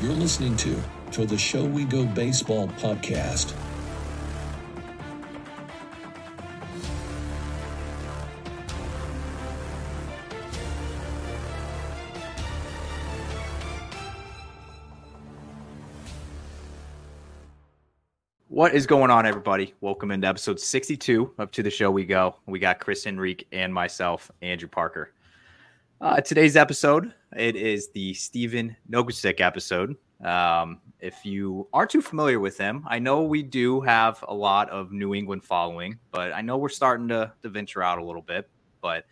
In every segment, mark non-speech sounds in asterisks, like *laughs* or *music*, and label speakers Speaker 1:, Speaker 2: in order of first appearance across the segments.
Speaker 1: You're listening to to the Show We Go Baseball podcast.
Speaker 2: What is going on, everybody? Welcome into episode 62 of To the Show We Go. We got Chris Henrique and myself, Andrew Parker. Uh, today's episode, it is the Stephen Nogosek episode. Um, if you aren't too familiar with him, I know we do have a lot of New England following, but I know we're starting to, to venture out a little bit. But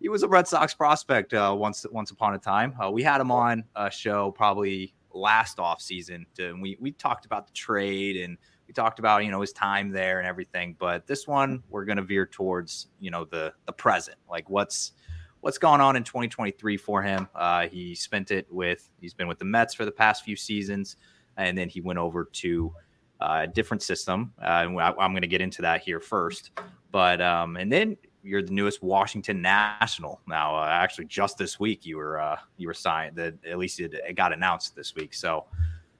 Speaker 2: he was a Red Sox prospect uh, once once upon a time. Uh, we had him on a show probably last off season, we we talked about the trade and we talked about you know his time there and everything. But this one we're going to veer towards you know the the present, like what's what's gone on in 2023 for him. Uh, he spent it with he's been with the Mets for the past few seasons, and then he went over to uh, a different system. Uh, and I, am going to get into that here first, but um, and then you're the newest Washington National. Now, uh, actually, just this week you were uh, you were signed. At least it, it, got announced this week. So,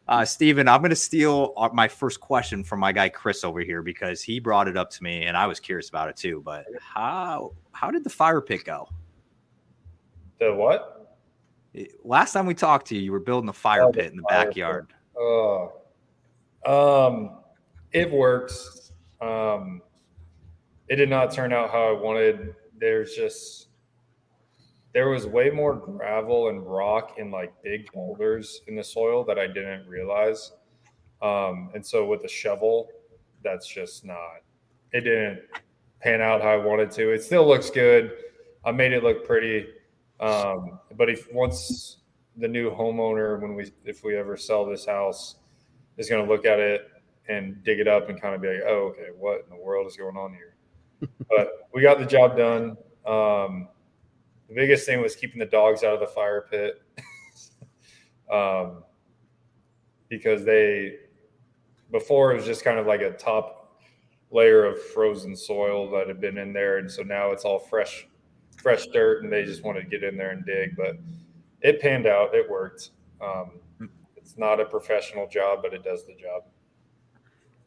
Speaker 2: uh, Stephen, I'm going to steal uh, my first question from my guy Chris over here because he brought it up to me, and I was curious about it too. But how how did the fire pit go?
Speaker 3: The what?
Speaker 2: Last time we talked to you, you were building a fire oh, pit in the backyard.
Speaker 3: Oh, um, it works. Um, it did not turn out how I wanted. There's just there was way more gravel and rock and like big boulders in the soil that I didn't realize. Um, and so with a shovel, that's just not. It didn't pan out how I wanted to. It still looks good. I made it look pretty. Um, but if once the new homeowner, when we if we ever sell this house, is going to look at it and dig it up and kind of be like, oh, okay, what in the world is going on here? *laughs* but we got the job done. Um, the biggest thing was keeping the dogs out of the fire pit *laughs* um, because they before it was just kind of like a top layer of frozen soil that had been in there, and so now it's all fresh, fresh dirt, and they just wanted to get in there and dig. But it panned out. It worked. Um, it's not a professional job, but it does the job.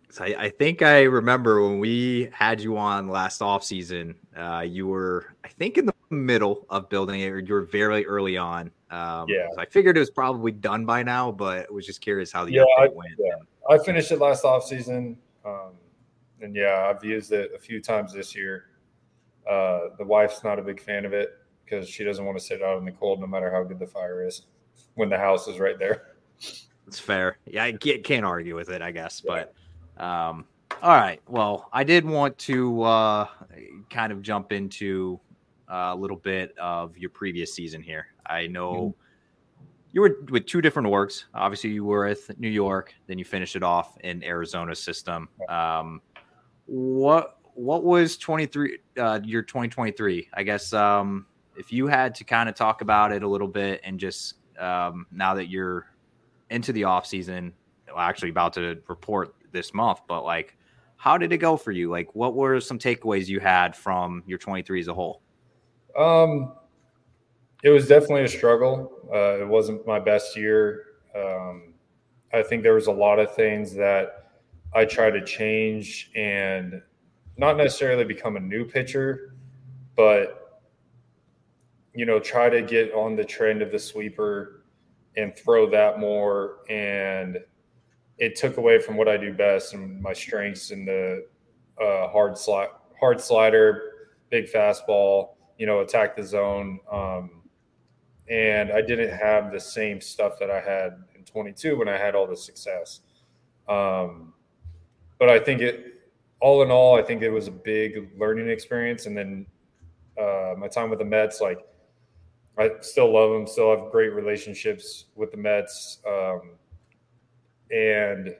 Speaker 2: So I, I, think I remember when we had you on last off season. Uh, you were, I think, in the middle of building it, or you were very early on. Um, yeah, so I figured it was probably done by now, but was just curious how the
Speaker 3: yeah,
Speaker 2: I,
Speaker 3: went. Yeah. I finished it last off season, um, and yeah, I've used it a few times this year. Uh, the wife's not a big fan of it because she doesn't want to sit out in the cold, no matter how good the fire is, when the house is right there.
Speaker 2: It's fair. Yeah, I can't argue with it, I guess, yeah. but. Um, all right. Well, I did want to uh, kind of jump into uh, a little bit of your previous season here. I know mm-hmm. you were with two different works. Obviously, you were with New York, then you finished it off in Arizona system. Um, what what was 23 uh, your 2023? I guess um, if you had to kind of talk about it a little bit and just um, now that you're into the off season, well, actually about to report this month, but like, how did it go for you? Like, what were some takeaways you had from your 23 as a whole?
Speaker 3: Um, it was definitely a struggle. Uh, it wasn't my best year. Um, I think there was a lot of things that I tried to change and not necessarily become a new pitcher, but you know, try to get on the trend of the sweeper and throw that more and it took away from what I do best and my strengths in the uh, hard slide, hard slider, big fastball, you know, attack the zone. Um, and I didn't have the same stuff that I had in 22 when I had all the success. Um, but I think it, all in all, I think it was a big learning experience. And then uh, my time with the Mets, like I still love them, still have great relationships with the Mets. Um, and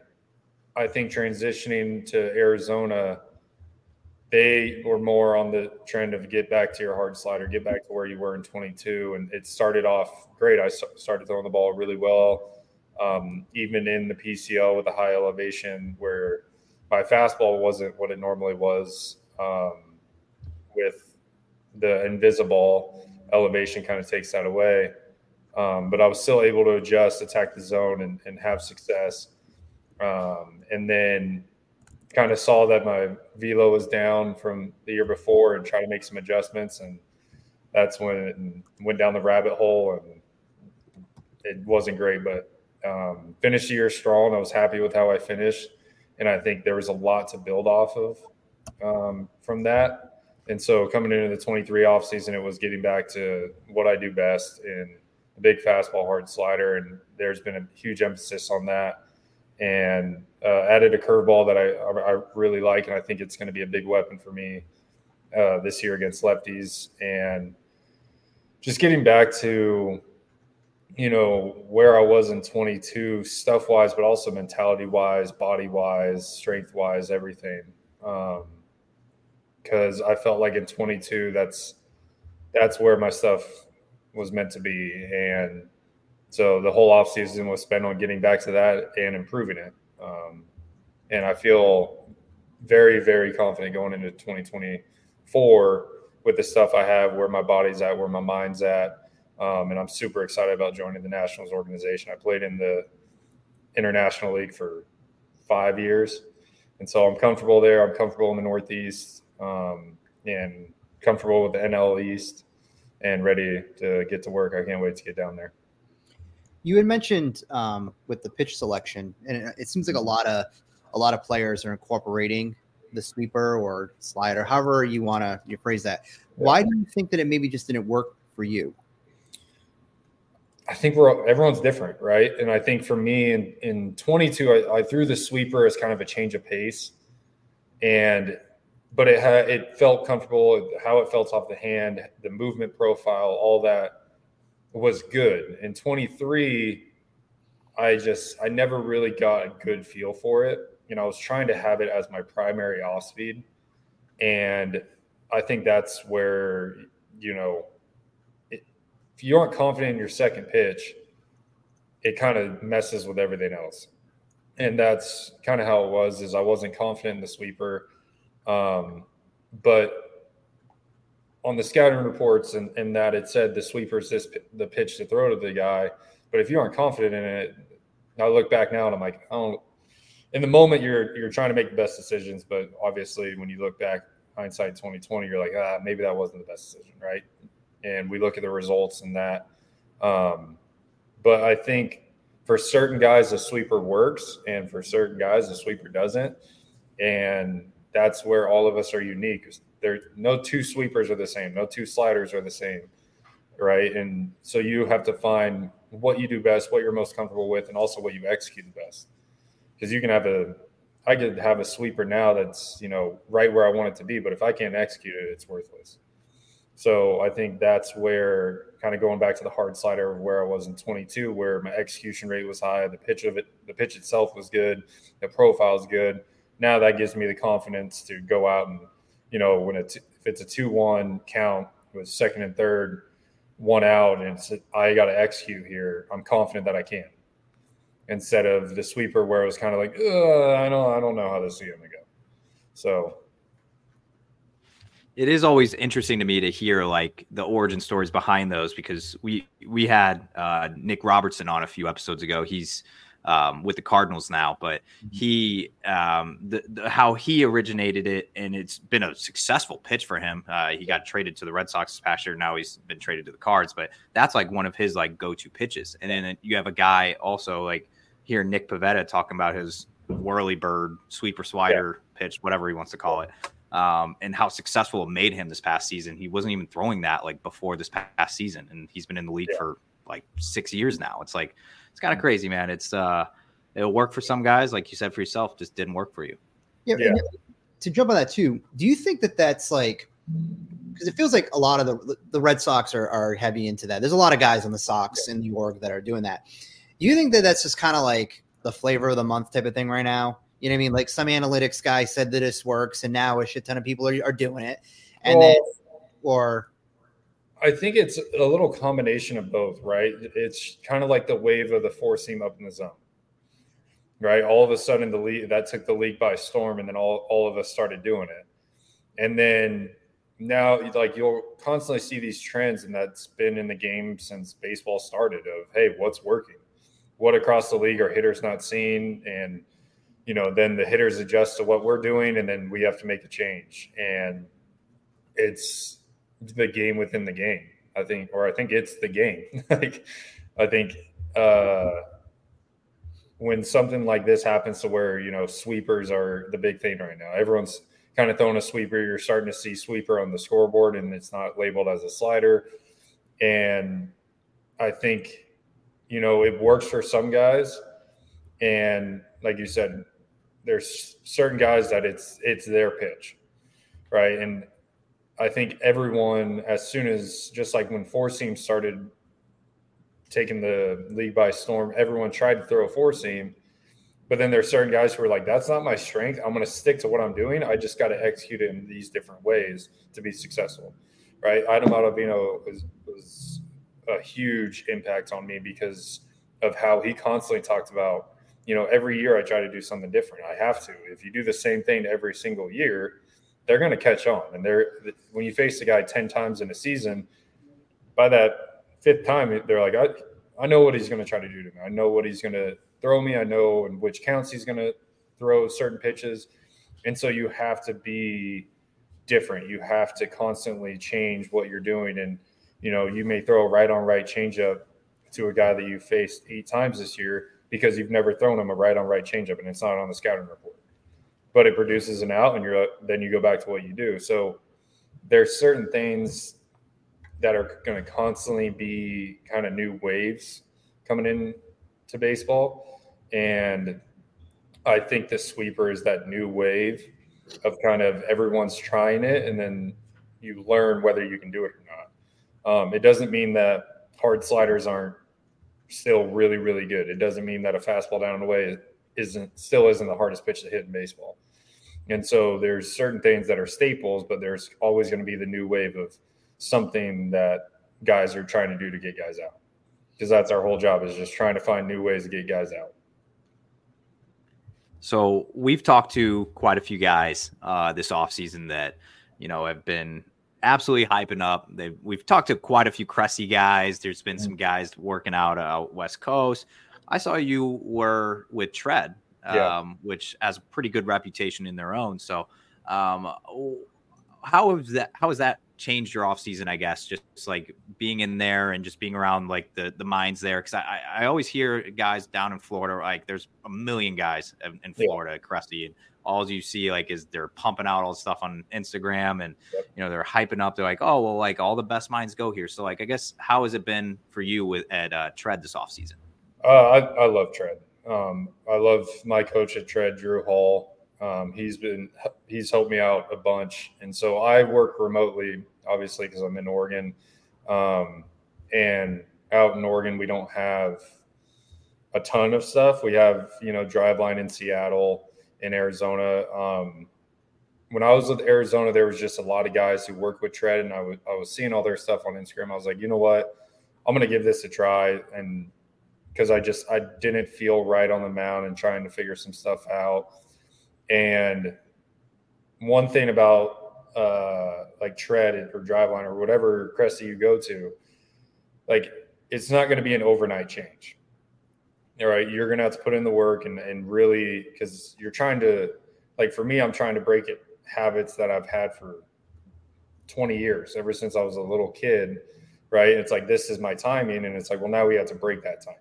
Speaker 3: I think transitioning to Arizona, they were more on the trend of get back to your hard slider, get back to where you were in 22. And it started off great. I started throwing the ball really well, um, even in the PCL with a high elevation where my fastball wasn't what it normally was. Um, with the invisible elevation, kind of takes that away. Um, but I was still able to adjust, attack the zone, and, and have success. Um, and then kind of saw that my velo was down from the year before and tried to make some adjustments. And that's when it went down the rabbit hole and it wasn't great, but um, finished the year strong. I was happy with how I finished. And I think there was a lot to build off of um, from that. And so coming into the 23 offseason, it was getting back to what I do best in a big fastball, hard slider. And there's been a huge emphasis on that. And uh, added a curveball that I, I really like. And I think it's going to be a big weapon for me uh, this year against lefties. And just getting back to you know where I was in 22 stuff wise, but also mentality wise, body wise, strength wise, everything. Because um, I felt like in 22, that's that's where my stuff was meant to be, and so the whole off season was spent on getting back to that and improving it. Um, and I feel very, very confident going into 2024 with the stuff I have, where my body's at, where my mind's at um, and I'm super excited about joining the Nationals organization. I played in the International League for five years. And so I'm comfortable there. I'm comfortable in the Northeast um, and comfortable with the NL East and ready to get to work. I can't wait to get down there.
Speaker 4: You had mentioned um, with the pitch selection, and it seems like a lot of a lot of players are incorporating the sweeper or slider, however you want to you phrase that. Why do you think that it maybe just didn't work for you?
Speaker 3: I think we're everyone's different, right? And I think for me in in 22, I, I threw the sweeper as kind of a change of pace, and but it had it felt comfortable. How it felt off the hand, the movement profile, all that was good. In 23, I just I never really got a good feel for it. You know, I was trying to have it as my primary off speed, and I think that's where you know if you aren't confident in your second pitch, it kind of messes with everything else. And that's kind of how it was. Is I wasn't confident in the sweeper, um, but on the scouting reports and, and that it said the sweeper is this the pitch to throw to the guy. But if you aren't confident in it, I look back now and I'm like, I don't. In the moment, you're you're trying to make the best decisions, but obviously, when you look back, hindsight 2020, you're like, ah, maybe that wasn't the best decision, right? And we look at the results and that. Um, but I think for certain guys, the sweeper works, and for certain guys, the sweeper doesn't. And that's where all of us are unique. There, no two sweepers are the same. No two sliders are the same, right? And so you have to find what you do best, what you're most comfortable with, and also what you execute the best. Because you can have a, I could have a sweeper now that's you know right where I want it to be, but if I can't execute it, it's worthless. So I think that's where kind of going back to the hard slider of where I was in 22, where my execution rate was high, the pitch of it, the pitch itself was good, the profile is good. Now that gives me the confidence to go out and, you know, when it's if it's a two-one count with second and third, one out, and it's I got to execute here. I'm confident that I can. Instead of the sweeper where it was kind of like, I don't, I don't know how this is going to go. So
Speaker 2: it is always interesting to me to hear like the origin stories behind those because we we had uh, Nick Robertson on a few episodes ago. He's um, with the Cardinals now, but mm-hmm. he um, the, the, how he originated it, and it's been a successful pitch for him. Uh, he got traded to the Red Sox this past year. Now he's been traded to the Cards, but that's like one of his like go to pitches. And then you have a guy also like here Nick Pivetta talking about his whirly bird sweeper slider yeah. pitch, whatever he wants to call it um, and how successful it made him this past season. He wasn't even throwing that like before this past season, and he's been in the league yeah. for like six years now. It's like it's kind of crazy, man. It's uh, it'll work for some guys, like you said for yourself, just didn't work for you.
Speaker 4: Yeah. yeah. To jump on that too, do you think that that's like because it feels like a lot of the the Red Sox are, are heavy into that. There's a lot of guys on the Sox yeah. in New York that are doing that. Do you think that that's just kind of like the flavor of the month type of thing right now? You know what I mean? Like some analytics guy said that this works, and now a shit ton of people are, are doing it. And well, then, or
Speaker 3: I think it's a little combination of both, right? It's kind of like the wave of the four seam up in the zone, right? All of a sudden, the league that took the league by storm, and then all, all of us started doing it. And then now like you'll constantly see these trends and that's been in the game since baseball started of hey what's working what across the league are hitters not seeing and you know then the hitters adjust to what we're doing and then we have to make a change. And it's the game within the game i think or i think it's the game. *laughs* Like i think uh when something like this happens to where you know sweepers are the big thing right now everyone's kind of throwing a sweeper you're starting to see sweeper on the scoreboard and it's not labeled as a slider. And i think you know it works for some guys. And like you said there's certain guys that it's it's their pitch right? And i think everyone as soon as just like when four seam started taking the league by storm everyone tried to throw a four seam but then there's certain guys who are like that's not my strength. I'm going to stick to what i'm doing. I just got to execute it in these different ways to be successful right? Adam Ottavino was, was a huge impact on me because of how he constantly talked about you know, every year I try to do something different. I have to. If you do the same thing every single year, they're going to catch on. And they're when you face a guy ten times in a season, by that fifth time, they're like, I, I know what he's going to try to do to me. I know what he's going to throw me. I know in which counts he's going to throw certain pitches, and so you have to be different. You have to constantly change what you're doing, and you know, you may throw a right on right changeup to a guy that you faced eight times this year because you've never thrown them a right on right changeup and it's not on the scouting report. But it produces an out, and you're then you go back to what you do. So there's certain things that are going to constantly be kind of new waves coming in to baseball, and I think the sweeper is that new wave of kind of everyone's trying it, and then you learn whether you can do it or not. Um, it doesn't mean that hard sliders aren't still really, really good. It doesn't mean that a fastball down and away isn't still isn't the hardest pitch to hit in baseball. And so there's certain things that are staples, but there's always going to be the new wave of something that guys are trying to do to get guys out. Because that's our whole job is just trying to find new ways to get guys out.
Speaker 2: So we've talked to quite a few guys uh, this offseason that, you know, have been absolutely hyping up. They we've talked to quite a few Cressy guys. There's been some guys working out out West Coast. I saw you were with Tread, um, yeah. which has a pretty good reputation in their own. So, um, how has that how has that changed your off season? I guess just like being in there and just being around like the the minds there. Because I I always hear guys down in Florida like there's a million guys in Florida, yeah. Cressy, and all you see like is they're pumping out all the stuff on Instagram and yep. you know they're hyping up. They're like, oh well, like all the best minds go here. So like, I guess how has it been for you with at uh, Tread this off season?
Speaker 3: Uh, I, I love Tread. Um, I love my coach at Tread, Drew Hall. Um, he's been he's helped me out a bunch, and so I work remotely, obviously because I'm in Oregon, um, and out in Oregon we don't have a ton of stuff. We have you know Driveline in Seattle in Arizona. Um, when I was with Arizona, there was just a lot of guys who worked with Tread, and I was I was seeing all their stuff on Instagram. I was like, you know what, I'm gonna give this a try, and because I just I didn't feel right on the mound and trying to figure some stuff out. And one thing about uh, like Tread or Driveline or whatever Cressy you go to, like it's not going to be an overnight change all right, you're gonna have to put in the work and and really because you're trying to like for me, I'm trying to break it habits that I've had for 20 years, ever since I was a little kid, right? And It's like this is my timing, and it's like, well, now we have to break that time.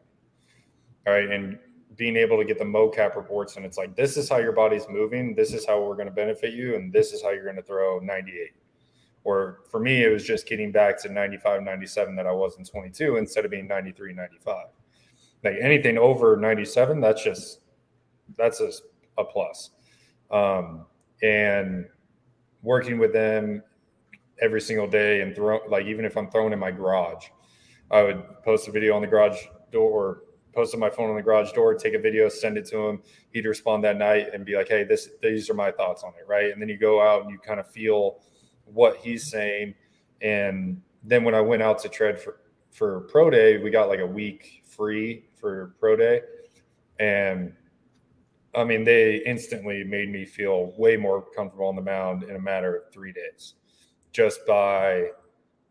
Speaker 3: All right. And being able to get the mocap reports, and it's like, this is how your body's moving, this is how we're to benefit you, and this is how you're to throw 98. Or for me, it was just getting back to 95, 97 that I was in 22 instead of being 93, 95 like anything over 97 that's just that's a, a plus. Um, and working with them every single day and throw like even if i'm throwing in my garage i would post a video on the garage door or post on my phone on the garage door take a video send it to him. He'd respond that night and be like hey this these are my thoughts on it right? And then you go out and you kind of feel what he's saying. And then when i went out to tread for for pro day we got like a week free for pro day, and I mean they instantly made me feel way more comfortable on the mound in a matter of three days. just by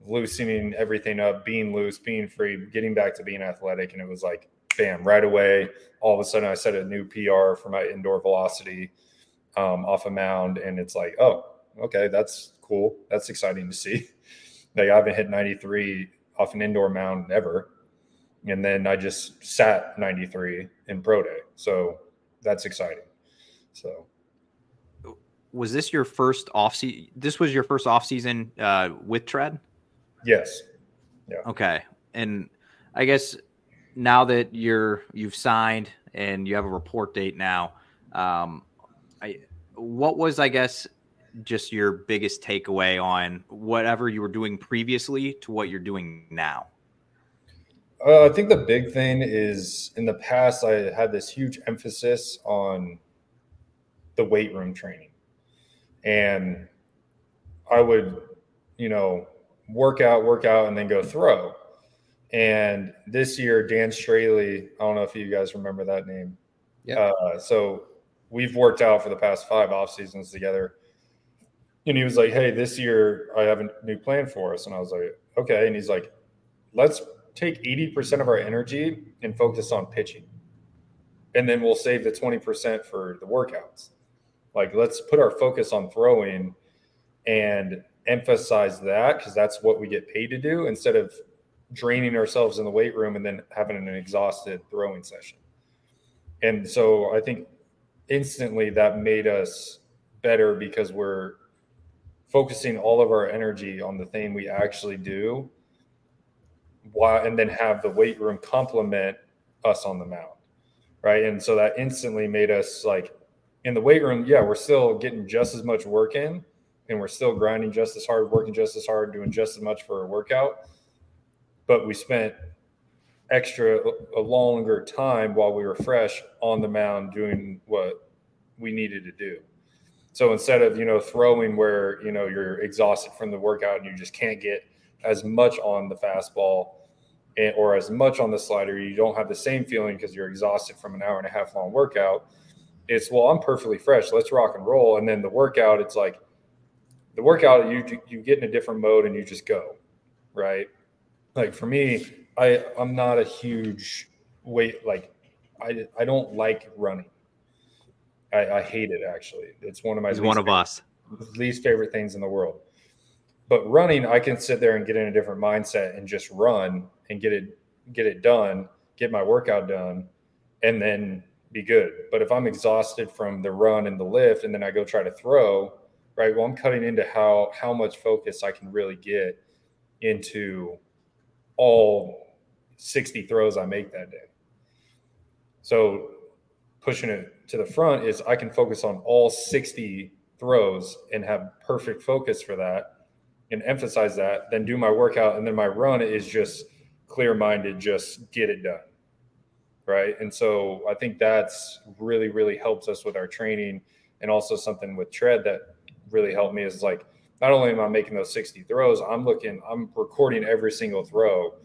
Speaker 3: loosening everything up, being loose, being free, getting back to being athletic. And it was like, bam, right away. All of a sudden, I set a new PR for my indoor velocity um, off a mound. And it's like, oh, okay, that's cool. That's exciting to see. *laughs* Like, I haven't hit 93 off an indoor mound ever. And then I just sat 93 in pro day. So that's exciting. So
Speaker 2: was this your first off season? This was your first off season uh, with Tread.
Speaker 3: Yes.
Speaker 2: Yeah. Okay. And I guess now that you're you've signed and you have a report date now, um, I what was I guess just your biggest takeaway on whatever you were doing previously to what you're doing now?
Speaker 3: Uh, I think the big thing is in the past I had this huge emphasis on the weight room training and I would, you know, work out, work out, and then go throw. And this year, Dan Straily, I don't know if you guys remember that name. Yeah. Uh, so we've worked out for the past five off seasons together. And he was like, Hey, this year I have a new plan for us. And I was like, Okay. And he's like, Let's take 80% of our energy and focus on pitching. And then we'll save the 20% for the workouts. Like, let's put our focus on throwing and emphasize that because that's what we get paid to do instead of draining ourselves in the weight room and then having an exhausted throwing session. And so I think instantly that made us better because we're focusing all of our energy on the thing we actually do while and then have the weight room complement us on the mound right and so that instantly made us like in the weight room, yeah, we're still getting just as much work in and we're still grinding just as hard, working just as hard, doing just as much for a workout. But we spent extra a longer time while we were fresh on the mound doing what we needed to do. So instead of, you know, throwing where, you know, you're exhausted from the workout and you just can't get as much on the fastball Eh, or as much on the slider, you don't have the same feeling because you're exhausted from an hour and a half long workout it's well, I'm perfectly fresh. Let's rock and roll. And then the workout, it's like the workout, you you get in a different mode and you just go, right? Like for me, I I'm not a huge weight like I I don't like running. I, I hate it actually. It's one of my
Speaker 2: He's one of
Speaker 3: favorite,
Speaker 2: us
Speaker 3: least favorite things in the world. But running, I can sit there and get in a different mindset and just run and get it get it done, get my workout done, and then be good. But if I'm exhausted from the run and the lift, and then I go try to throw, right? Well, I'm cutting into how how much focus I can really get into all 60 throws I make that day. So pushing it to the front is I can focus on all 60 throws and have perfect focus for that and emphasize that, then do my workout. And then my run is just clear minded, just get it done right? And so I think that's really, really helps us with our training. And also something with tread that really helped me is like, not only am I making those 60 throws, I'm looking, I'm recording every single throw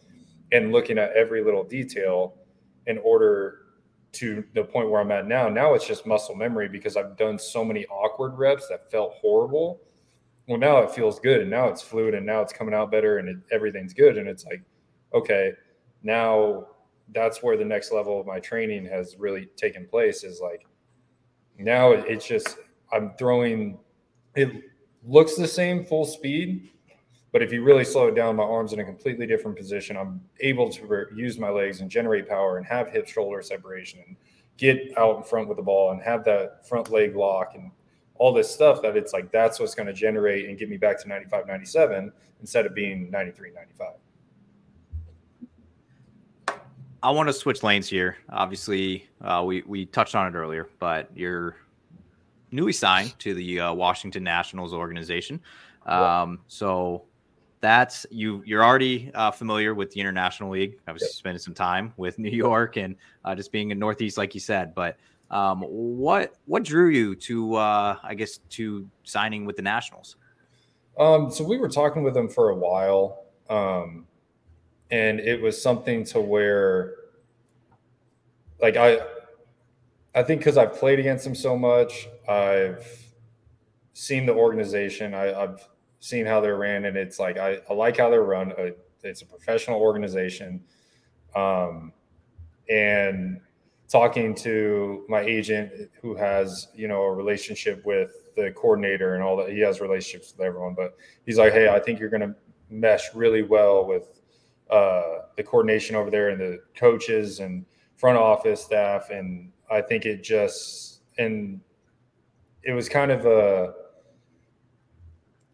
Speaker 3: and looking at every little detail in order to the point where I'm at now. Now it's just muscle memory because I've done so many awkward reps that felt horrible. Well, now it feels good and now it's fluid and now it's coming out better and it, everything's good. And it's like, okay, now that's where the next level of my training has really taken place is like now it's just I'm throwing it looks the same full speed but if you really slow it down my arms in a completely different position. I'm able to use my legs and generate power and have hip shoulder separation and get out in front with the ball and have that front leg lock and all this stuff that it's like that's what's going to generate and get me back to 95 97 instead of being 93 95
Speaker 2: I want to switch lanes here. Obviously, uh, we we touched on it earlier, but you're newly signed to the uh, Washington Nationals organization. Um, so that's you. You're already uh, familiar with the International League. Obviously, yep. spending some time with New York and uh, just being in Northeast, like you said. But um, what what drew you to, uh, I guess, to signing with the Nationals?
Speaker 3: Um, so we were talking with them for a while. Um, and it was something to where like i i think because i've played against him so much i've seen the organization I, i've seen how they're ran, and it's like I, I like how they're run. Uh, it's a professional organization, um, and talking to my agent who has you know a relationship with the coordinator and all that. He has relationships with everyone, but he's like, hey, I think you're going to mesh really well with uh, the coordination over there and the coaches and front office staff, and I think it just and it was kind of a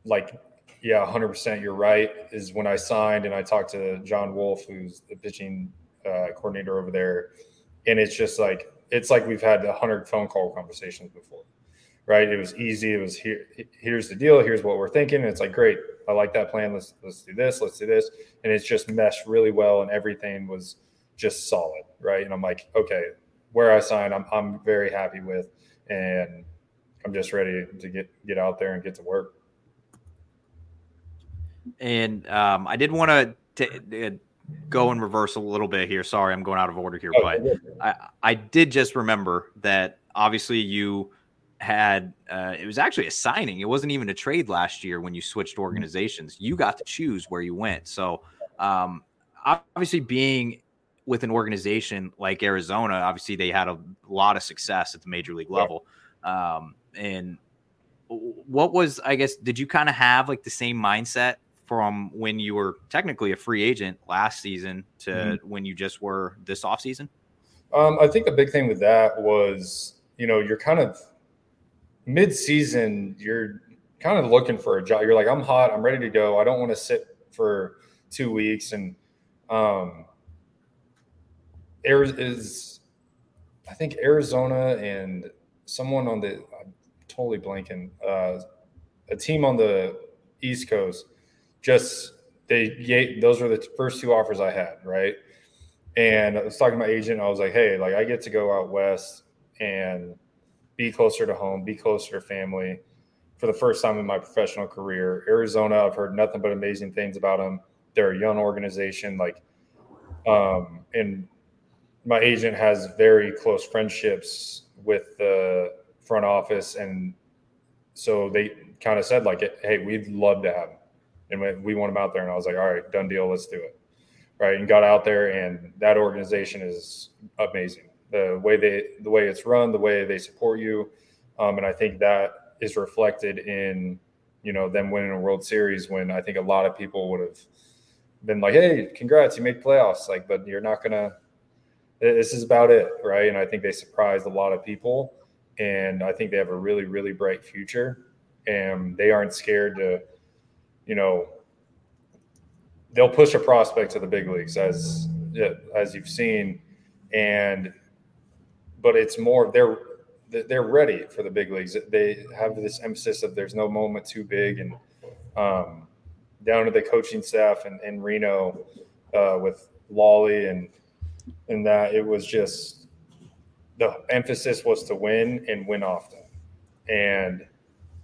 Speaker 3: like yeah 100% you're right is when i signed and i talked to john wolf who's the pitching uh, coordinator over there. And it's just like it's like we've had hundred phone call conversations before right? It was easy. It was here here's the deal. Here's what we're thinking. And it's like great. I like that plan. Let's let's do this. Let's do this. And it's just meshed really well and everything was just solid right? And i'm like okay. Where i signed i'm, I'm very happy with and i'm just ready to get get out there and get to work.
Speaker 2: And um, I did want to uh, go in reverse a little bit here. Sorry, I'm going out of order here, oh, but I, I did just remember that obviously you had uh, it was actually a signing. It wasn't even a trade last year when you switched mm-hmm. organizations. You got to choose where you went. So um, obviously, being with an organization like Arizona, obviously they had a lot of success at the major league level. Um, and what was I guess did you kind of have like the same mindset from when you were technically a free agent last season to mm-hmm. when you just were this offseason?
Speaker 3: Um, I think the big thing with that was, you know, you're kind of mid-season, you're kind of looking for a job. You're like, I'm hot, I'm ready to go. I don't want to sit for two weeks. And um, is, I think Arizona and someone on the, I'm totally blanking, uh, a team on the East Coast just they those were the first two offers I had, right? And I was talking to my agent. I was like, hey, like I get to go out west and be closer to home, be closer to family for the first time in my professional career. Arizona, I've heard nothing but amazing things about them. They're a young organization, like, um, and my agent has very close friendships with the front office, and so they kind of said like, hey, we'd love to have him and we want him out there. And I was like, all right, done deal, let's do it. Right, and got out there, and that organization is amazing. The way they, the way it's run, the way they support you, um, and I think that is reflected in you know them winning a World Series when I think a lot of people would have been like, "Hey, congrats, you made playoffs!" Like, but you're not gonna. This is about it, right? And I think they surprised a lot of people, and I think they have a really, really bright future, and they aren't scared to you know, they'll push a prospect to the big leagues as as you've seen, and but it's more they're they're ready for the big leagues. They have this emphasis of there's no moment too big, and um, down to the coaching staff and in, Reno uh, with Lalli and and that it was just the emphasis was to win and win often, and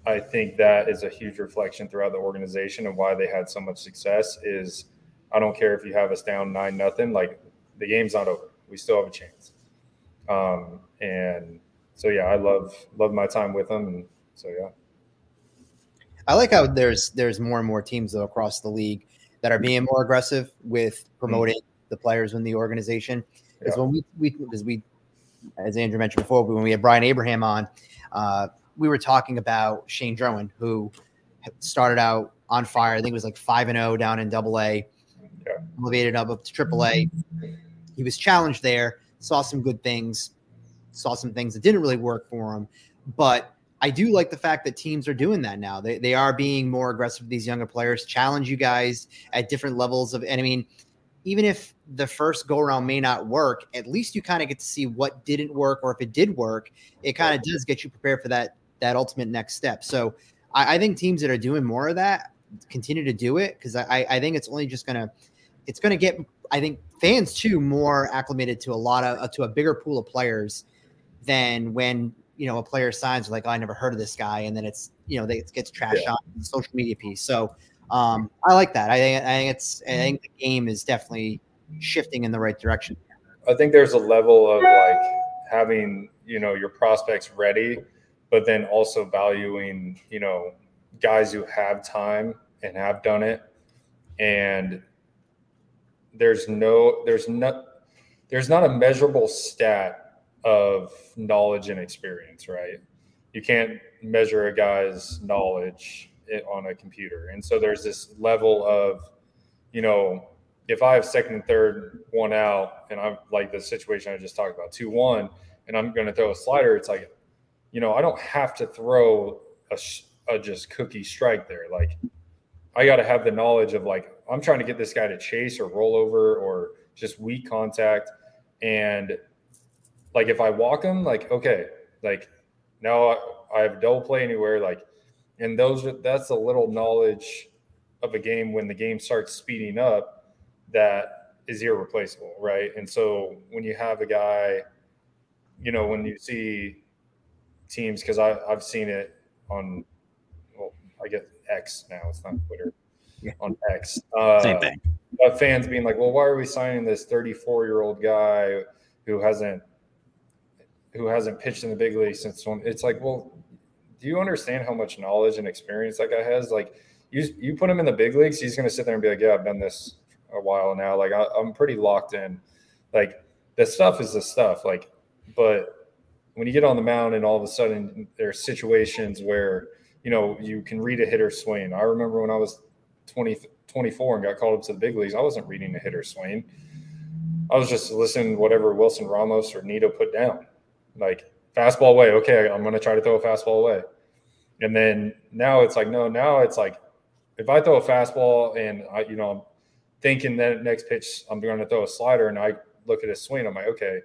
Speaker 3: I think that is a huge reflection throughout the organization and why they had so much success is I don't care if you have us down nine nothing, like the game's not over. We still have a chance. Um, and so yeah, I love love my time with them and so yeah.
Speaker 4: I like how there's there's more and more teams though across the league that are being more aggressive with promoting mm-hmm. the players in the organization. Because yeah. when we we because we as Andrew mentioned before, when we had Brian Abraham on, uh, we were talking about Shane Drohan, who started out on fire. I think it was like five and zero oh down in Double A, yeah. elevated up up to Triple A. He was challenged there, saw some good things, saw some things that didn't really work for him, but. I do like the fact that teams are doing that now. They, they are being more aggressive with these younger players, challenge you guys at different levels of. And I mean, even if the first go around may not work, at least you kind of get to see what didn't work, or if it did work, it kind of does get you prepared for that that ultimate next step. So I, I think teams that are doing more of that continue to do it because I, I think it's only just gonna it's gonna get I think fans too more acclimated to a lot of uh, to a bigger pool of players than when you know a player signs like oh, I never heard of this guy and then it's you know they, it gets trashed yeah. on the social media piece. So um, I like that. I think I think it's I think the game is definitely shifting in the right direction.
Speaker 3: I think there's a level of like having you know your prospects ready but then also valuing, you know, guys who have time and have done it, and there's no there's not there's not a measurable stat of knowledge and experience, right? You can't measure a guy's knowledge on a computer, and so there's this level of, you know, if I have second and third one out, and I'm like the situation I just talked about, two one, and I'm going to throw a slider, it's like, you know, I don't have to throw a, a just cookie strike there. Like, I got to have the knowledge of like I'm trying to get this guy to chase or roll over or just weak contact, and like if I walk him, like okay, like now I, have double play anywhere, like, and those are that's a little knowledge of a game when the game starts speeding up that is irreplaceable, right? And so when you have a guy, you know, when you see teams, because I've seen it on, well, I guess X now, it's not Twitter, yeah. on X.
Speaker 2: Uh, Same thing.
Speaker 3: But fans being like, well, why are we signing this 34 year old guy who hasn't who hasn't pitched in the big league since? It's like, well, do you understand how much knowledge and experience that guy has? Like, you you put him in the big leagues, he's going to sit there and be like, yeah, I've done this a while now. Like I, I'm pretty locked in. Like the stuff is the stuff. Like, but when you get on the mound and all of a sudden there's situations where you know you can read a hitter swing. I remember when I was 20, 24 and got called up to the big leagues, I wasn't reading a hitter swing. I was just listening to whatever Wilson Ramos or Nido put down. Like fastball away. Okay, I'm going to try to throw a fastball away. And then now it's like, no, now it's like if I throw a fastball and I, you know, I'm thinking that next pitch I'm going to throw a slider and I look at his swing, I'm like, okay,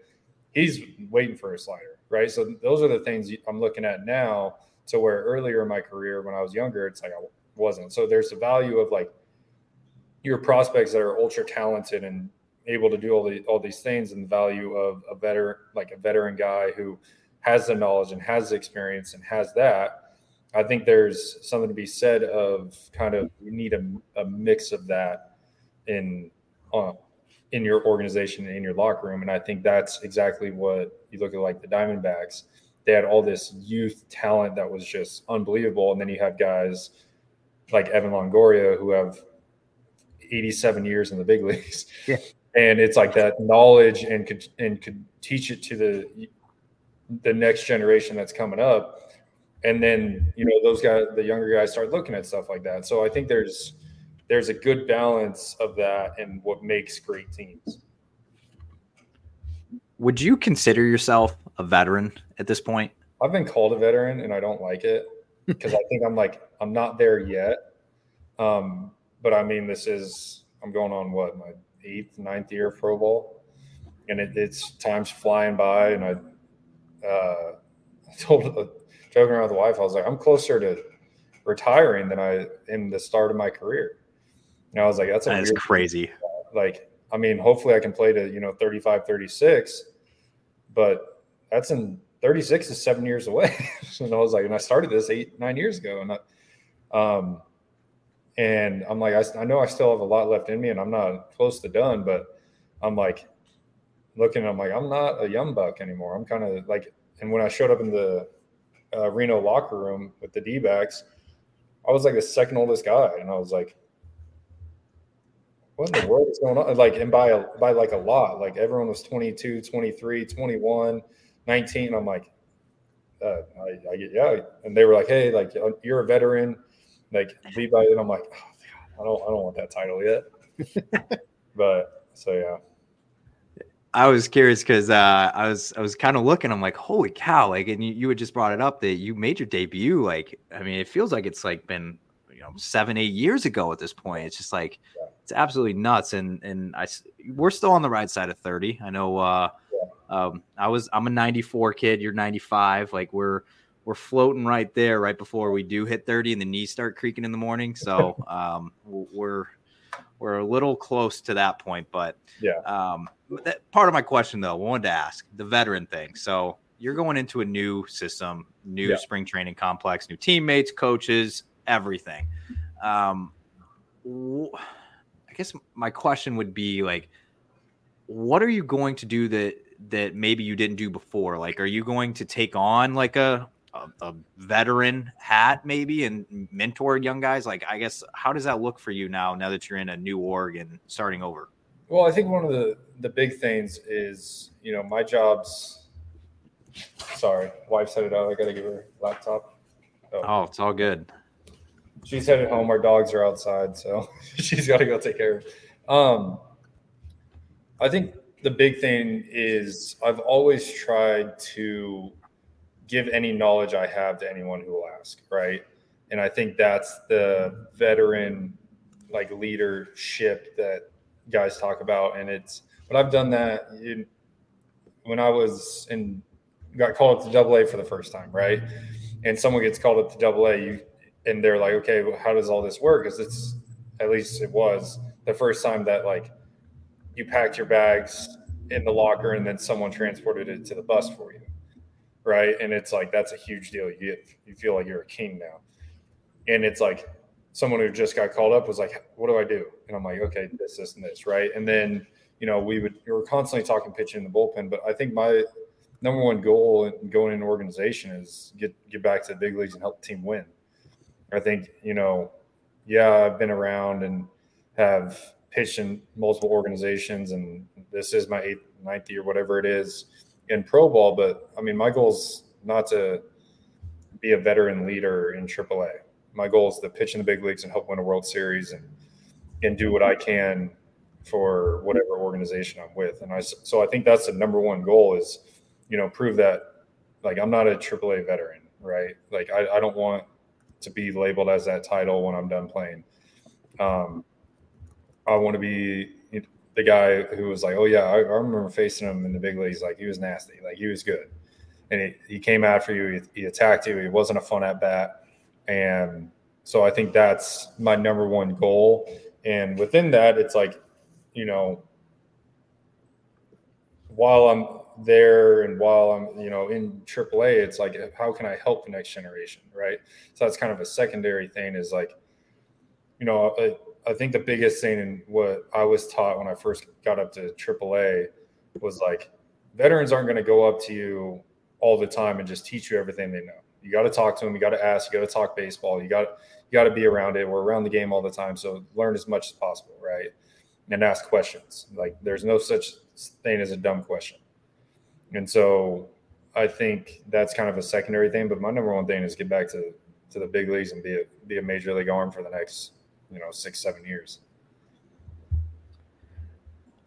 Speaker 3: he's waiting for a slider, right? So those are the things I'm looking at now. To where earlier in my career, when I was younger, it's like I wasn't. So there's the value of like your prospects that are ultra talented and able to do all the all these things, and the value of a better like a veteran guy who has the knowledge and has the experience and has that. I think there's something to be said of kind of you need a, a mix of that in uh, in your organization and in your locker room, and I think that's exactly what you look at like the Diamondbacks. They had all this youth talent that was just unbelievable, and then you had guys like Evan Longoria who have 87 years in the big *laughs* leagues. Yeah. And it's like that knowledge and could and could teach it to the the next generation that's coming up. And then, you know, those guys, the younger guys start looking at stuff like that. So I think there's there's a good balance of that and what makes great teams.
Speaker 2: Would you consider yourself a veteran at this point?
Speaker 3: I've been called a veteran and I don't like it because I think I'm like I'm not there yet. Um, but I mean, this is I'm going on what my eighth, ninth year pro ball, and it, it's time's flying by. And I, uh, *laughs* I told uh, joking around with the wife, I was like, I'm closer to retiring than I in the start of my career. And I was like, that's a
Speaker 2: that is crazy.
Speaker 3: Like, I mean, hopefully I can play to you know 35, 36, but that's in 36 is seven years away. *laughs* and I was like, and I started this eight, nine years ago. And I, um, and I'm like, I, I know I still have a lot left in me and I'm not close to done, but I'm like looking, I'm like, I'm not a young buck anymore. I'm kind of like, and when I showed up in the uh, Reno locker room with the D backs, I was like the second oldest guy. And I was like, what in the world is going on? Like, and by, a, by like a lot, like everyone was 22, 23, 21, 19. I'm like, uh, I, I get, yeah. And they were like, Hey, like you're a veteran like *laughs* Levi, and I'm like, oh, I don't, I don't want that title yet. *laughs* but so yeah.
Speaker 2: I was curious because uh, I was I was kind of looking. I'm like, holy cow! Like, and you, you had just brought it up that you made your debut. Like, I mean, it feels like it's like been you know seven eight years ago at this point. It's just like yeah. it's absolutely nuts. And and I we're still on the right side of thirty. I know. Uh, yeah. Um, I was I'm a 94 kid. You're 95. Like we're we're floating right there right before we do hit 30 and the knees start creaking in the morning. So *laughs* um, we're we're a little close to that point, but
Speaker 3: yeah.
Speaker 2: Um, that, part of my question though, I wanted to ask the veteran thing. So you're going into a new system, new yeah. spring training complex, new teammates, coaches, everything. Um, I guess my question would be like, what are you going to do that that maybe you didn't do before? Like, are you going to take on like a a, a veteran hat maybe and mentored young guys? Like, I guess, how does that look for you now? Now that you're in a new org and starting over.
Speaker 3: Well, I think one of the the big things is you know my job's. Sorry, wife set it out. I got to give her laptop.
Speaker 2: Oh, it's all good.
Speaker 3: She's headed home. Our dogs are outside, so *laughs* she's got to go take care of. It. Um, I think the big thing is I've always tried to give any knowledge I have to anyone who will ask, right? And I think that's the veteran like leadership that guys talk about. And it's, but I've done that in, when I was in, got called up to double A for the first time, right? And someone gets called up to double A, you, and they're like, okay, well, how does all this work? Because it's, at least it was the first time that like you packed your bags in the locker and then someone transported it to the bus for you right? And it's like that's a huge deal. You get you feel like you're a king now. And it's like someone who just got called up was like what do i do? And i'm like okay this this and this right? And then you know we would we were constantly talking pitching in the bullpen but i think my number one goal in going in an organization is get get back to the big leagues and help the team win. I think you know yeah i've been around and have pitched in multiple organizations, and this is my eighth, ninth year, whatever it is, in pro ball. But I mean, my goal is not to be a veteran leader in AAA. My goal is to pitch in the big leagues and help win a World Series and and do what I can for whatever organization I'm with. And I so I think that's the number one goal is, you know, prove that like I'm not a AAA veteran, right? Like I, I don't want to be labeled as that title when I'm done playing. Um, I want to be the guy who was like, oh yeah, I, I, remember facing him in the big leagues. Like he was nasty, like he was good, and he, he came after you, he, he attacked you. He wasn't a fun at bat, and so I think that's my number one goal. And within that, it's like, you know, while I'm there and while I'm, you know, in AAA, it's like, how can I help the next generation, right? So that's kind of a secondary thing. Is like, you know, uh, I think the biggest thing and what I was taught when I first got up to AAA was like veterans aren't going to go up to you all the time and just teach you everything they know. You got to talk to them. You got to ask. You got to talk baseball. You got you got to be around it. We're around the game all the time, so learn as much as possible, right? And ask questions. Like there's no such thing as a dumb question. And so I think that's kind of a secondary thing. But my number one thing is get back to to the big leagues and be a be a major league arm for the next you know six seven years.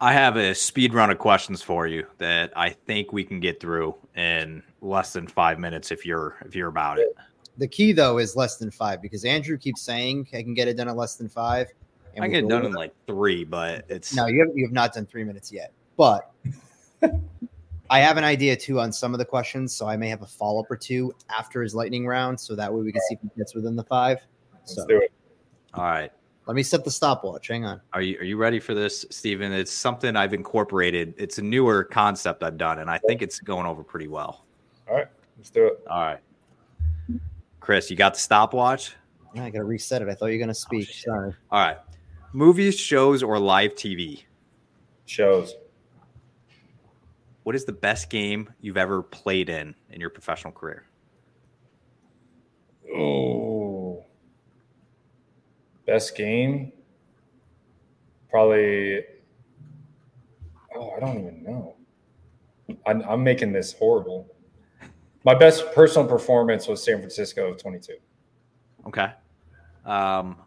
Speaker 2: I have a speed run of questions for you that I think we can get through in less than five minutes if you're if you're about it.
Speaker 4: The key though is less than five because Andrew keeps saying I can get it done in less than five.
Speaker 2: I get it done in like three, but it's
Speaker 4: no, you have you have not done three minutes yet. But *laughs* I have an idea too on some of the questions, so I may have a follow up or two after his lightning round, so that way we can see if he gets within the 5
Speaker 3: Let's so. do it.
Speaker 2: All right.
Speaker 4: Let me set the stopwatch. Hang on.
Speaker 2: Are you are you ready for this, Stephen? It's something I've incorporated. It's a newer concept I've done, and I think it's going over pretty well.
Speaker 3: All right, let's do it.
Speaker 2: All right, Chris, you got the stopwatch?
Speaker 4: Yeah, I gotta reset it. I thought you were gonna speak. Oh, Sorry.
Speaker 2: All right, movies, shows, or live TV?
Speaker 3: Shows.
Speaker 2: What is the best game you've ever played in in your professional career?
Speaker 3: Oh Best game? Probably. Oh, I don't even know. I'm, I'm making this horrible. My best personal performance was San Francisco 22.
Speaker 2: Okay. Um,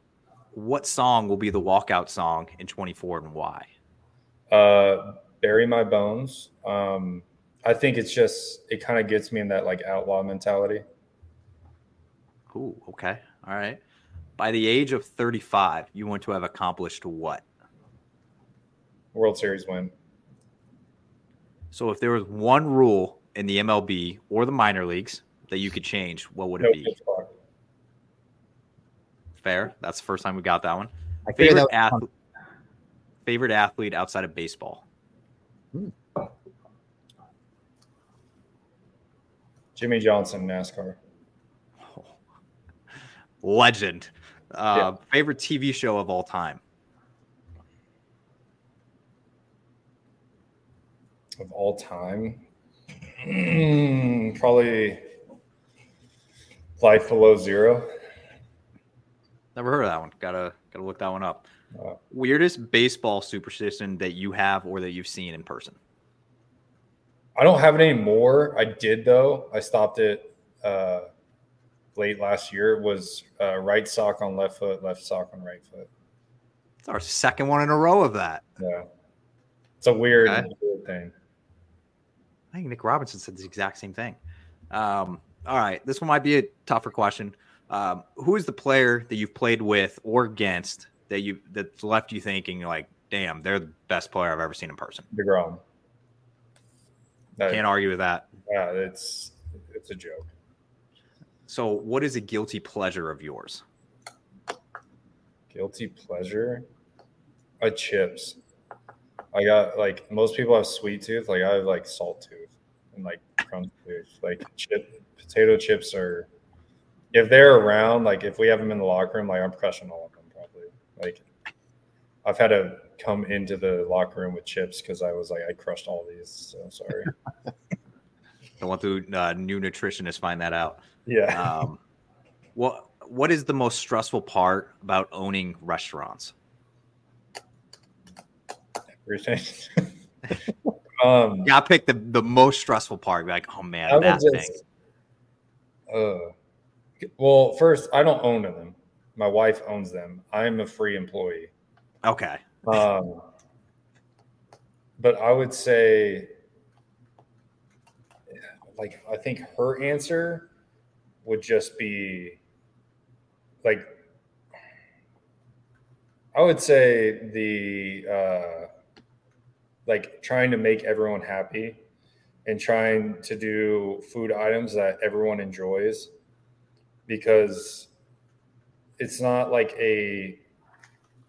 Speaker 2: what song will be the walkout song in 24 and why?
Speaker 3: Uh, Bury My Bones. Um, I think it's just, it kind of gets me in that like outlaw mentality.
Speaker 2: Ooh, okay. All right. By the age of 35, you want to have accomplished what?
Speaker 3: World Series win.
Speaker 2: So if there was one rule in the MLB or the minor leagues that you could change, what would it no be? Fair. That's the first time we got that one. Favorite, that athlete, favorite athlete outside of baseball? Hmm.
Speaker 3: Jimmie Johnson, NASCAR.
Speaker 2: Legend. Uh, yeah. Favorite TV show of all time?
Speaker 3: Of all time? Mm, probably Life below zero.
Speaker 2: Never heard of that one. Gotta gotta look that one up.
Speaker 3: Uh,
Speaker 2: Weirdest baseball superstition that you have or that you've seen in person.
Speaker 3: I don't have it anymore. I did though. I stopped it uh, late last year. Was uh, right sock on left foot, left sock on right foot.
Speaker 2: It's our second one in a row of that.
Speaker 3: Yeah, it's a weird,
Speaker 2: Okay.
Speaker 3: weird thing.
Speaker 2: I think Nick Robinson said the exact same thing. Um, all right, this one might be a tougher question. Um, who is the player that you've played with or against that you that's left you thinking like, damn, they're the best player I've ever seen in person?
Speaker 3: deGrom. That-
Speaker 2: Can't argue with that.
Speaker 3: yeah, it's it's a joke.
Speaker 2: So, what is a guilty pleasure of yours?
Speaker 3: Guilty pleasure. I chips. I got like most people have sweet tooth. Like I have like salt tooth and like crumb tooth. Like chip potato chips are. If they're around, like if we have them in the locker room, like I'm crushing all of them probably. Like I've had to come into the locker room with chips because I was like I crushed all these. So sorry. *laughs*
Speaker 2: Don't want the uh, new nutritionist find that out.
Speaker 3: yeah.
Speaker 2: Um, what what is the most stressful part about owning restaurants?
Speaker 3: Everything. *laughs* um.
Speaker 2: Yeah, I pick the the most stressful part. Like, oh man,
Speaker 3: I
Speaker 2: that thing.
Speaker 3: just. Uh, well, first, I don't own them. My wife owns them. I'm a free employee.
Speaker 2: Okay,
Speaker 3: Um, but I would say, like, I think her answer would just be like, I would say the, uh, like, trying to make everyone happy and trying to do food items that everyone enjoys because it's not like a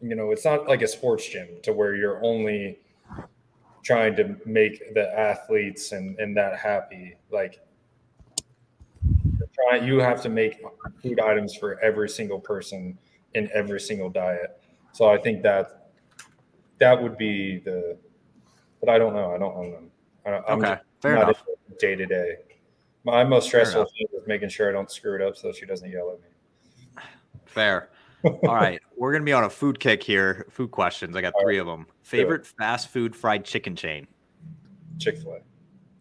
Speaker 3: you know it's not like a sports gym to where you're only trying to make the athletes and and that happy. Like trying, you have to make food items for every single person in every single diet. So i think that that would be the but i don't know. I don't own them. I, i'm
Speaker 2: okay, fair
Speaker 3: not
Speaker 2: enough.
Speaker 3: day to day my most stressful thing is making sure i don't screw it up so she doesn't yell at me.
Speaker 2: Fair. All right, we're gonna be on a food kick here. Food questions. I got three of them. Favorite fast food fried chicken chain.
Speaker 3: chick-fil-a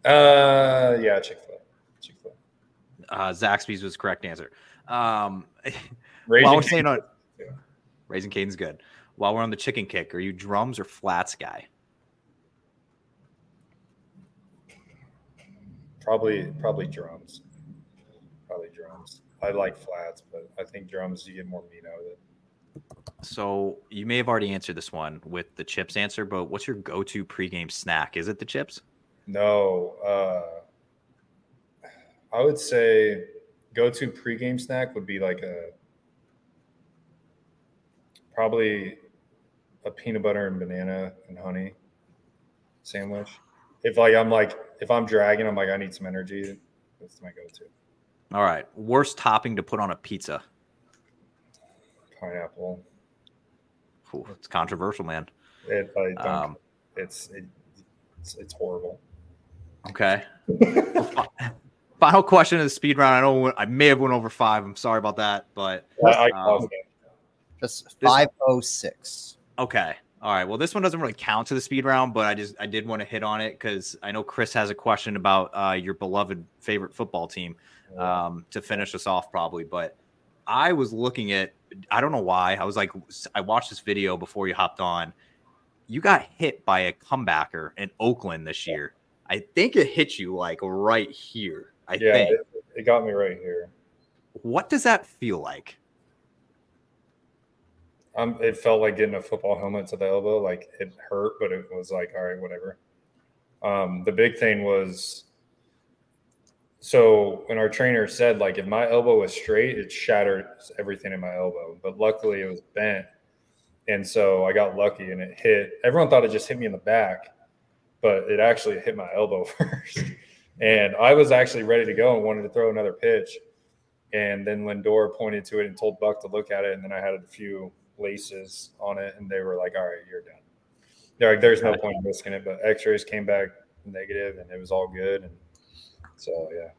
Speaker 3: uh yeah chick-fil-a chick-fil-a
Speaker 2: Uh, Zaxby's was the correct answer. Um, *laughs*
Speaker 3: Raising
Speaker 2: while we're saying on
Speaker 3: Yeah.
Speaker 2: Raising Cane's good. While we're on the chicken kick, are you drums or flats guy?
Speaker 3: Probably, probably drums. I like flats, but I think drums you get more meat out of it.
Speaker 2: So you may have already answered this one with the chips answer, but what's your go-to pregame snack? Is it the chips?
Speaker 3: No, uh, I would say go-to pregame snack would be like a probably a peanut butter and banana and honey sandwich. If like I'm like if I'm dragging, I'm like I need some energy. That's my go-to.
Speaker 2: All right. Worst topping to put on a pizza.
Speaker 3: Pineapple.
Speaker 2: Ooh, it's controversial, man.
Speaker 3: It, I.
Speaker 2: Um,
Speaker 3: it's, it, it's it's horrible.
Speaker 2: okay. *laughs* Final question of the speed round. I know I may have went over five. I'm sorry about that, but
Speaker 3: I, I
Speaker 2: Um.
Speaker 4: Just 506.
Speaker 2: Okay. All right. Well, this one doesn't really count to the speed round, but I just I did want to hit on it because I know Chris has a question about uh, your beloved favorite football team um, to finish us off, probably. But I was looking at I don't know why I was like I watched this video before you hopped on. You got hit by a comebacker in Oakland this year. I think it hit you like right here. I
Speaker 3: yeah,
Speaker 2: think.
Speaker 3: it, it got me right here.
Speaker 2: What does that feel like?
Speaker 3: Um, it felt like getting a football helmet to the elbow. Like it hurt, but it was like, all right, whatever. Um, the big thing was, so when our trainer said, like, if my elbow was straight, it shattered everything in my elbow. But luckily, it was bent, and so I got lucky and it hit. Everyone thought it just hit me in the back, but it actually hit my elbow *laughs* first. and I was actually ready to go and wanted to throw another pitch. And then Lindor pointed to it and told Buck to look at it. And then I had a few laces on it, and they were like, "All right, you're done." They're like, "There's no point in risking it." But X-rays came back negative, and it was all good. And so, yeah,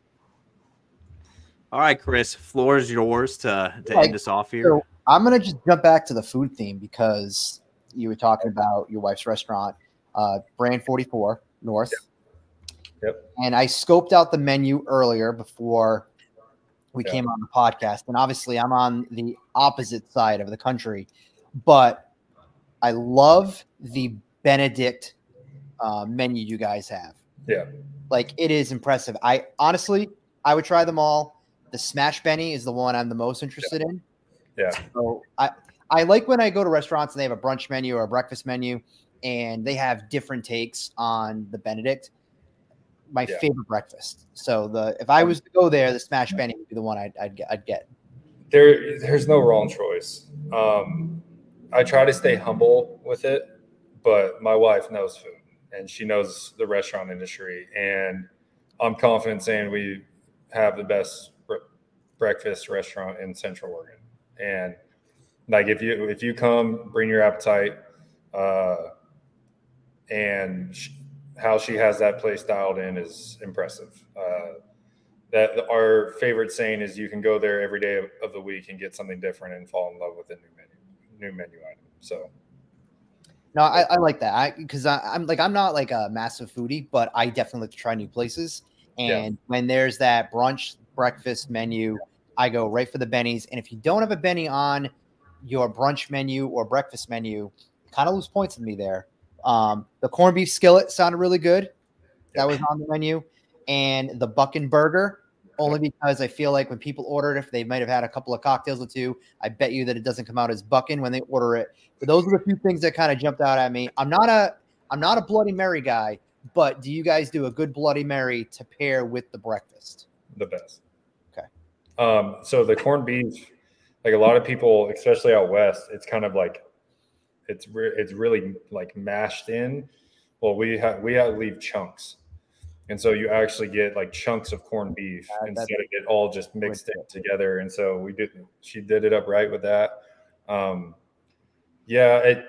Speaker 2: All right, Chris, floor is yours to, to
Speaker 4: Right.
Speaker 2: end us off here.
Speaker 4: So I'm gonna just jump back to the food theme because you were talking about your wife's restaurant, uh, Brand 44 North.
Speaker 3: Yep.
Speaker 4: And I scoped out the menu earlier before we
Speaker 3: Yeah.
Speaker 4: came on the podcast, and obviously I'm on the opposite side of the country, but I love the Benedict uh, menu you guys have.
Speaker 3: Yeah.
Speaker 4: Like it is impressive. I honestly, I would try them all. The Smash Benny is the one I'm the most interested in.
Speaker 3: Yeah.
Speaker 4: So I I like when I go to restaurants and they have a brunch menu or a breakfast menu, and they have different takes on the Benedict. My
Speaker 3: Yeah.
Speaker 4: favorite breakfast. So the if I was to go there, the Smash Benny would be the one I'd I'd get. I'd get.
Speaker 3: there there's no wrong choice. Um, I try to stay humble with it, but my wife knows food and she knows the restaurant industry, and I'm confident saying we have the best bre- breakfast restaurant in Central Oregon. And like if you if you come, bring your appetite, uh, and sh- how she has that place dialed in is impressive. Uh, that our favorite saying is you can go there every day of, of the week and get something different and fall in love with a new menu new menu item so
Speaker 4: No, I, I like that. I because I'm like I'm not like a massive foodie, but I definitely like to try new places.
Speaker 3: Yeah.
Speaker 4: And when there's that brunch breakfast menu, I go right for the bennies. And if you don't have a benny on your brunch menu or breakfast menu, kind of lose points with me there. Um, the corned beef skillet sounded really good. That was on the menu, and the Buckin burger. Only because I feel like when people order it, if they might have had a couple of cocktails or two, I bet you that it doesn't come out as bucking when they order it. But those are the few things that kind of jumped out at me. I'm not a I'm not a Bloody Mary guy, but do you guys do a good Bloody Mary to pair with the breakfast?
Speaker 3: the best
Speaker 4: Okay.
Speaker 3: um so the corned beef like a lot of people especially out west it's kind of like it's re- it's really like mashed in well we have we have leave chunks and so you actually get like chunks of corned beef
Speaker 4: Uh,
Speaker 3: instead of it all just mixed in together. And so we did she did it up right with that. Um yeah it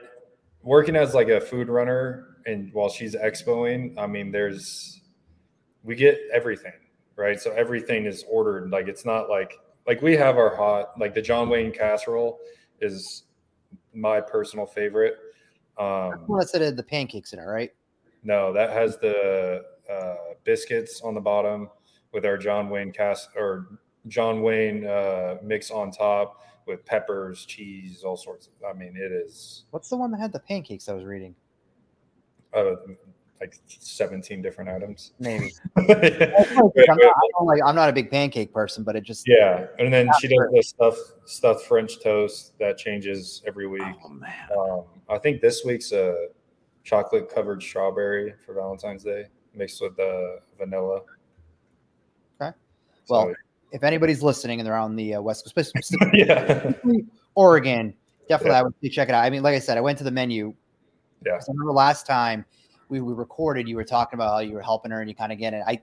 Speaker 3: working as like a food runner and while she's expoing i mean there's we get everything right? So everything is ordered. Like it's not like like we have our hot like the john wayne casserole is my personal favorite. Um
Speaker 4: that's it. had The pancakes in it, right?
Speaker 3: no that has the uh biscuits on the bottom with our john wayne cast or john wayne uh mix on top with peppers cheese all sorts of i mean it is
Speaker 4: What's the one that had the pancakes I was reading?
Speaker 3: uh like 17 different items
Speaker 4: Maybe. *laughs* I'm, not. I don't like, I'm not a big pancake person, but it just
Speaker 3: Yeah, and then she does the stuff stuffed French toast that changes every week.
Speaker 2: Oh man.
Speaker 3: Um, I think this week's a chocolate covered strawberry for Valentine's Day mixed with the vanilla.
Speaker 4: Okay.
Speaker 3: So,
Speaker 4: Well, if anybody's listening and they're on the uh, West Coast, specifically *laughs*
Speaker 3: yeah,
Speaker 4: Oregon, definitely
Speaker 3: Yeah.
Speaker 4: I would check it out. I mean, like I said, I went to the menu.
Speaker 3: Yeah.
Speaker 4: I remember last time we, we recorded, you were talking about how you were helping her and you kind of get it. I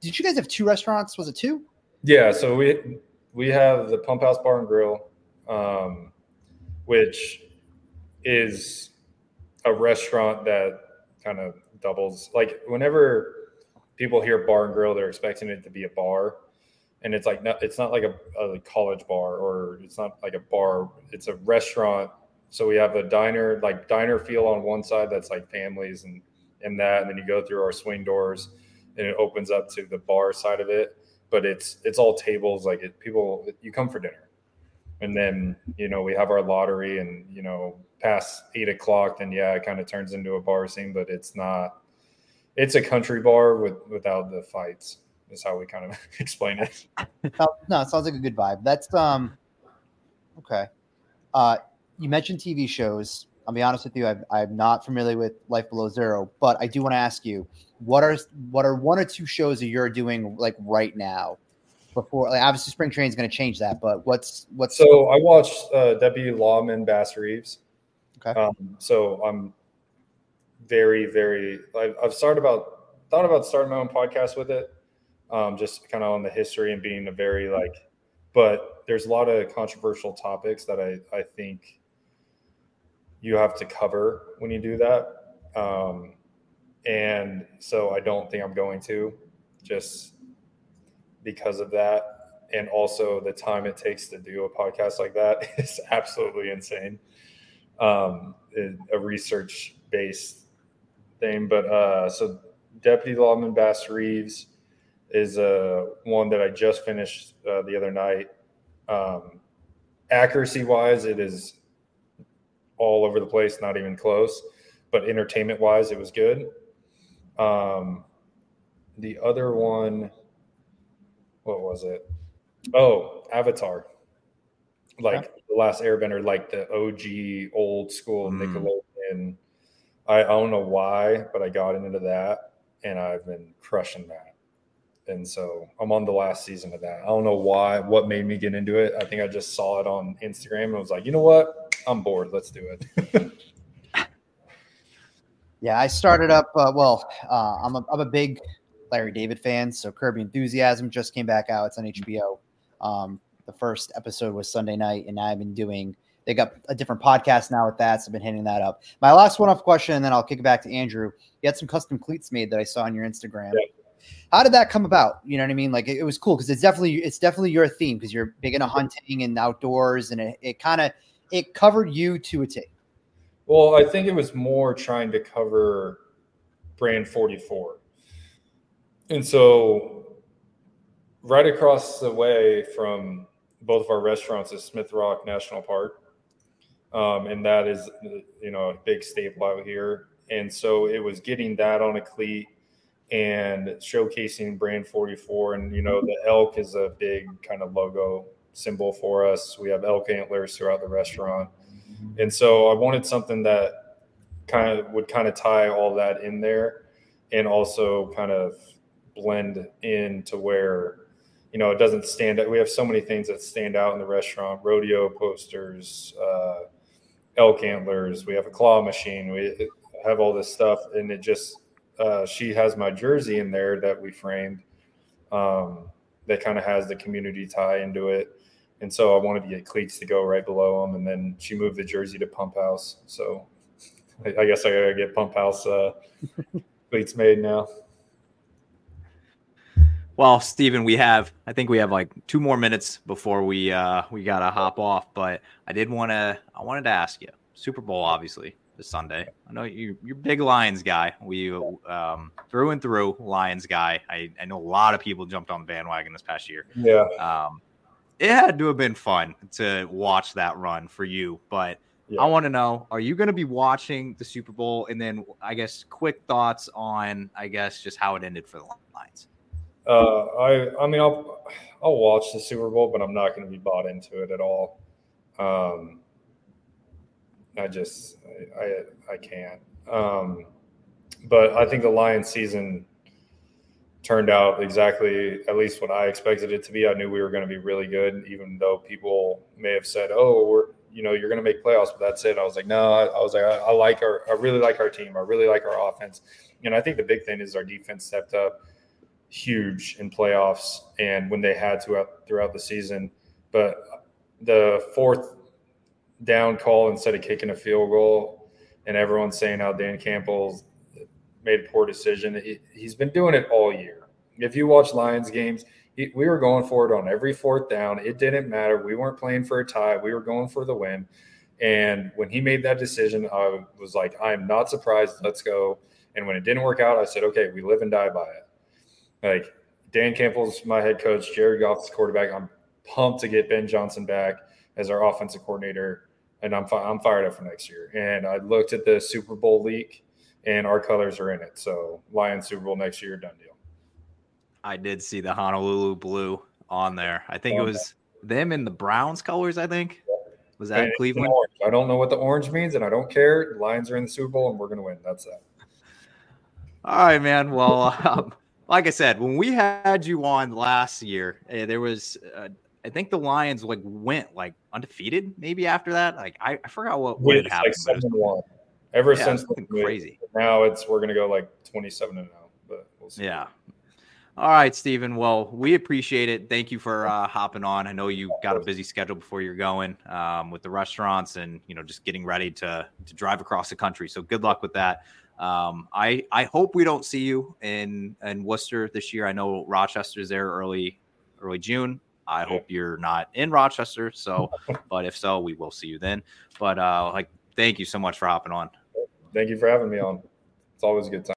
Speaker 4: did you guys have two restaurants? Was it two?
Speaker 3: yeah. So we we have the Pump House Bar and Grill, um, which is a restaurant that kind of doubles. Like whenever people hear bar and grill, they're expecting it to be a bar, and it's like not, it's not like a, a college bar or it's not like a bar. It's a restaurant. So we have a diner, like diner feel on one side that's like families and and that, and then you go through our swing doors, and it opens up to the bar side of it. But it's it's all tables. Like it, people, you come for dinner, and then you know we have our lottery, and you know past eight o'clock, then yeah, it kind of turns into a bar scene, but it's not. It's a country bar with without the fights. Is how we kind of *laughs* explain it.
Speaker 4: No, it sounds like a good vibe. That's um okay. Uh you mentioned TV shows. I'll be honest with you, I've, I'm not familiar with Life Below Zero, but I do want to ask you, what are what are one or two shows that you're doing like right now? Before, like obviously, Spring Train is going to change that, but what's what's
Speaker 3: So I watched uh, Deputy Lawman Bass Reeves.
Speaker 4: Okay.
Speaker 3: Um, so I'm very, very. I've, I've started about thought about starting my own podcast with it, um, just kind of on the history and being a very like. But there's a lot of controversial topics that I I think you have to cover when you do that, um, and so I don't think I'm going to just because of that. and also the time it takes to do a podcast like that *laughs* is absolutely insane. Um, a research based thing, but uh, so Deputy Lawman Bass Reeves is uh, one that I just finished uh, the other night. Um, accuracy wise, it is all over the place, not even close. But entertainment wise, it was good. Um, the other one, what was it? Oh, Avatar. Like yeah. the last Airbender, like the OG old school mm. Nickelodeon. I, I don't know why, but I got into that and I've been crushing that. And so I'm on the last season of that. I don't know why, what made me get into it. I think I just saw it on Instagram and was like, you know what? I'm bored. Let's do it. *laughs*
Speaker 4: yeah, I started up. Uh, well, uh, I'm, a, I'm a big Larry David fans. So Curb Your Enthusiasm just came back out. It's on HBO. Um, the first episode was Sunday night, and I've been doing. They got a different podcast now with that, so I've been hitting that up. My last one-off question, and then I'll kick it back to Andrew. You had some custom cleats made that I saw on your Instagram. Yeah. How did that come about? You know what I mean? Like it, it was cool because it's definitely it's definitely your theme because you're big into hunting and outdoors, and it, it kind of it covered you to a T.
Speaker 3: Well, I think it was more trying to cover brand 44. And so right across the way from both of our restaurants is Smith Rock National Park. Um, and that is, you know, a big staple out here. And so it was getting that on a cleat and showcasing brand 44. And, you know, the elk is a big kind of logo symbol for us. We have elk antlers throughout the restaurant. And so I wanted something that kind of would kind of tie all that in there and also kind of blend in to where you know it doesn't stand out we have so many things that stand out in the restaurant rodeo posters uh, elk antlers we have a claw machine we have all this stuff and it just uh, she has my jersey in there that we framed um, that kind of has the community tie into it and so I wanted to get cleats to go right below them, and then she moved the jersey to Pump House. So I, I guess I gotta get Pump House uh, *laughs* cleats made now.
Speaker 2: Well, Stephen, we have I think we have like two more minutes before we uh, we gotta hop off. But I did want to I wanted to ask you Super Bowl obviously this Sunday. I know you you're big Lions guy. We um, through and through Lions guy. I, I know a lot of people jumped on the bandwagon this past year.
Speaker 3: Yeah.
Speaker 2: Um, it had to have been fun to watch that run for you. But yeah. I want to know: Are you going to be watching the Super Bowl? And then, I guess, quick thoughts on, I guess, just how it ended for the Lions.
Speaker 3: Uh, I, I mean, I'll, I'll watch the Super Bowl, but I'm not going to be bought into it at all. Um, I just, I, I, I can't. Um, but I think the Lions season turned out exactly at least what I expected it to be. I knew we were going to be really good, even though people may have said, "Oh, we're you know you're going to make playoffs," but that's it. I was like, no, I, I was like, I, I, like our, I really like our team. I really like our offense, and I think the big thing is our defense stepped up huge in playoffs and when they had to throughout the season. But the fourth down call instead of kicking a field goal, and everyone's saying how Dan Campbell's made a poor decision. He, he's been doing it all year. If you watch Lions games, he, we were going for it on every fourth down. It didn't matter. We weren't playing for a tie. We were going for the win. And when he made that decision, I was like, I'm not surprised. Let's go. And when it didn't work out, I said, okay, we live and die by it. Like Dan Campbell's my head coach, Jared Goff's quarterback. I'm pumped to get Ben Johnson back as our offensive coordinator, and I'm fi- I'm fired up for next year. And I looked at the Super Bowl leak and our colors are in it. So Lions Super Bowl next year, done deal.
Speaker 2: I did see the Honolulu blue on there. I think it was them in the Browns colors. I think was that and Cleveland.
Speaker 3: I don't know what the orange means, and I don't care. The Lions are in the Super Bowl, and we're going to win. That's that.
Speaker 2: All right, man. Well, *laughs* um, like I said, when we had you on last year, uh, there was. Uh, I think the Lions like went like undefeated maybe after that. Like I, I forgot what, what had happened.
Speaker 3: Like ever yeah, since crazy. Now it's we're gonna go like 27 and now, but we'll see.
Speaker 2: Yeah. All right, Stephen. Well, we appreciate it. Thank you for uh, hopping on. I know you got a busy schedule before you're going um, with the restaurants and you know just getting ready to to drive across the country. So good luck with that. Um, I I hope we don't see you in in Worcester this year. I know Rochester's there early early June. I hope you're not in Rochester. So, *laughs* but if so, we will see you then. But uh, like, thank you so much for hopping on.
Speaker 3: Thank you for having me on. It's always a good time.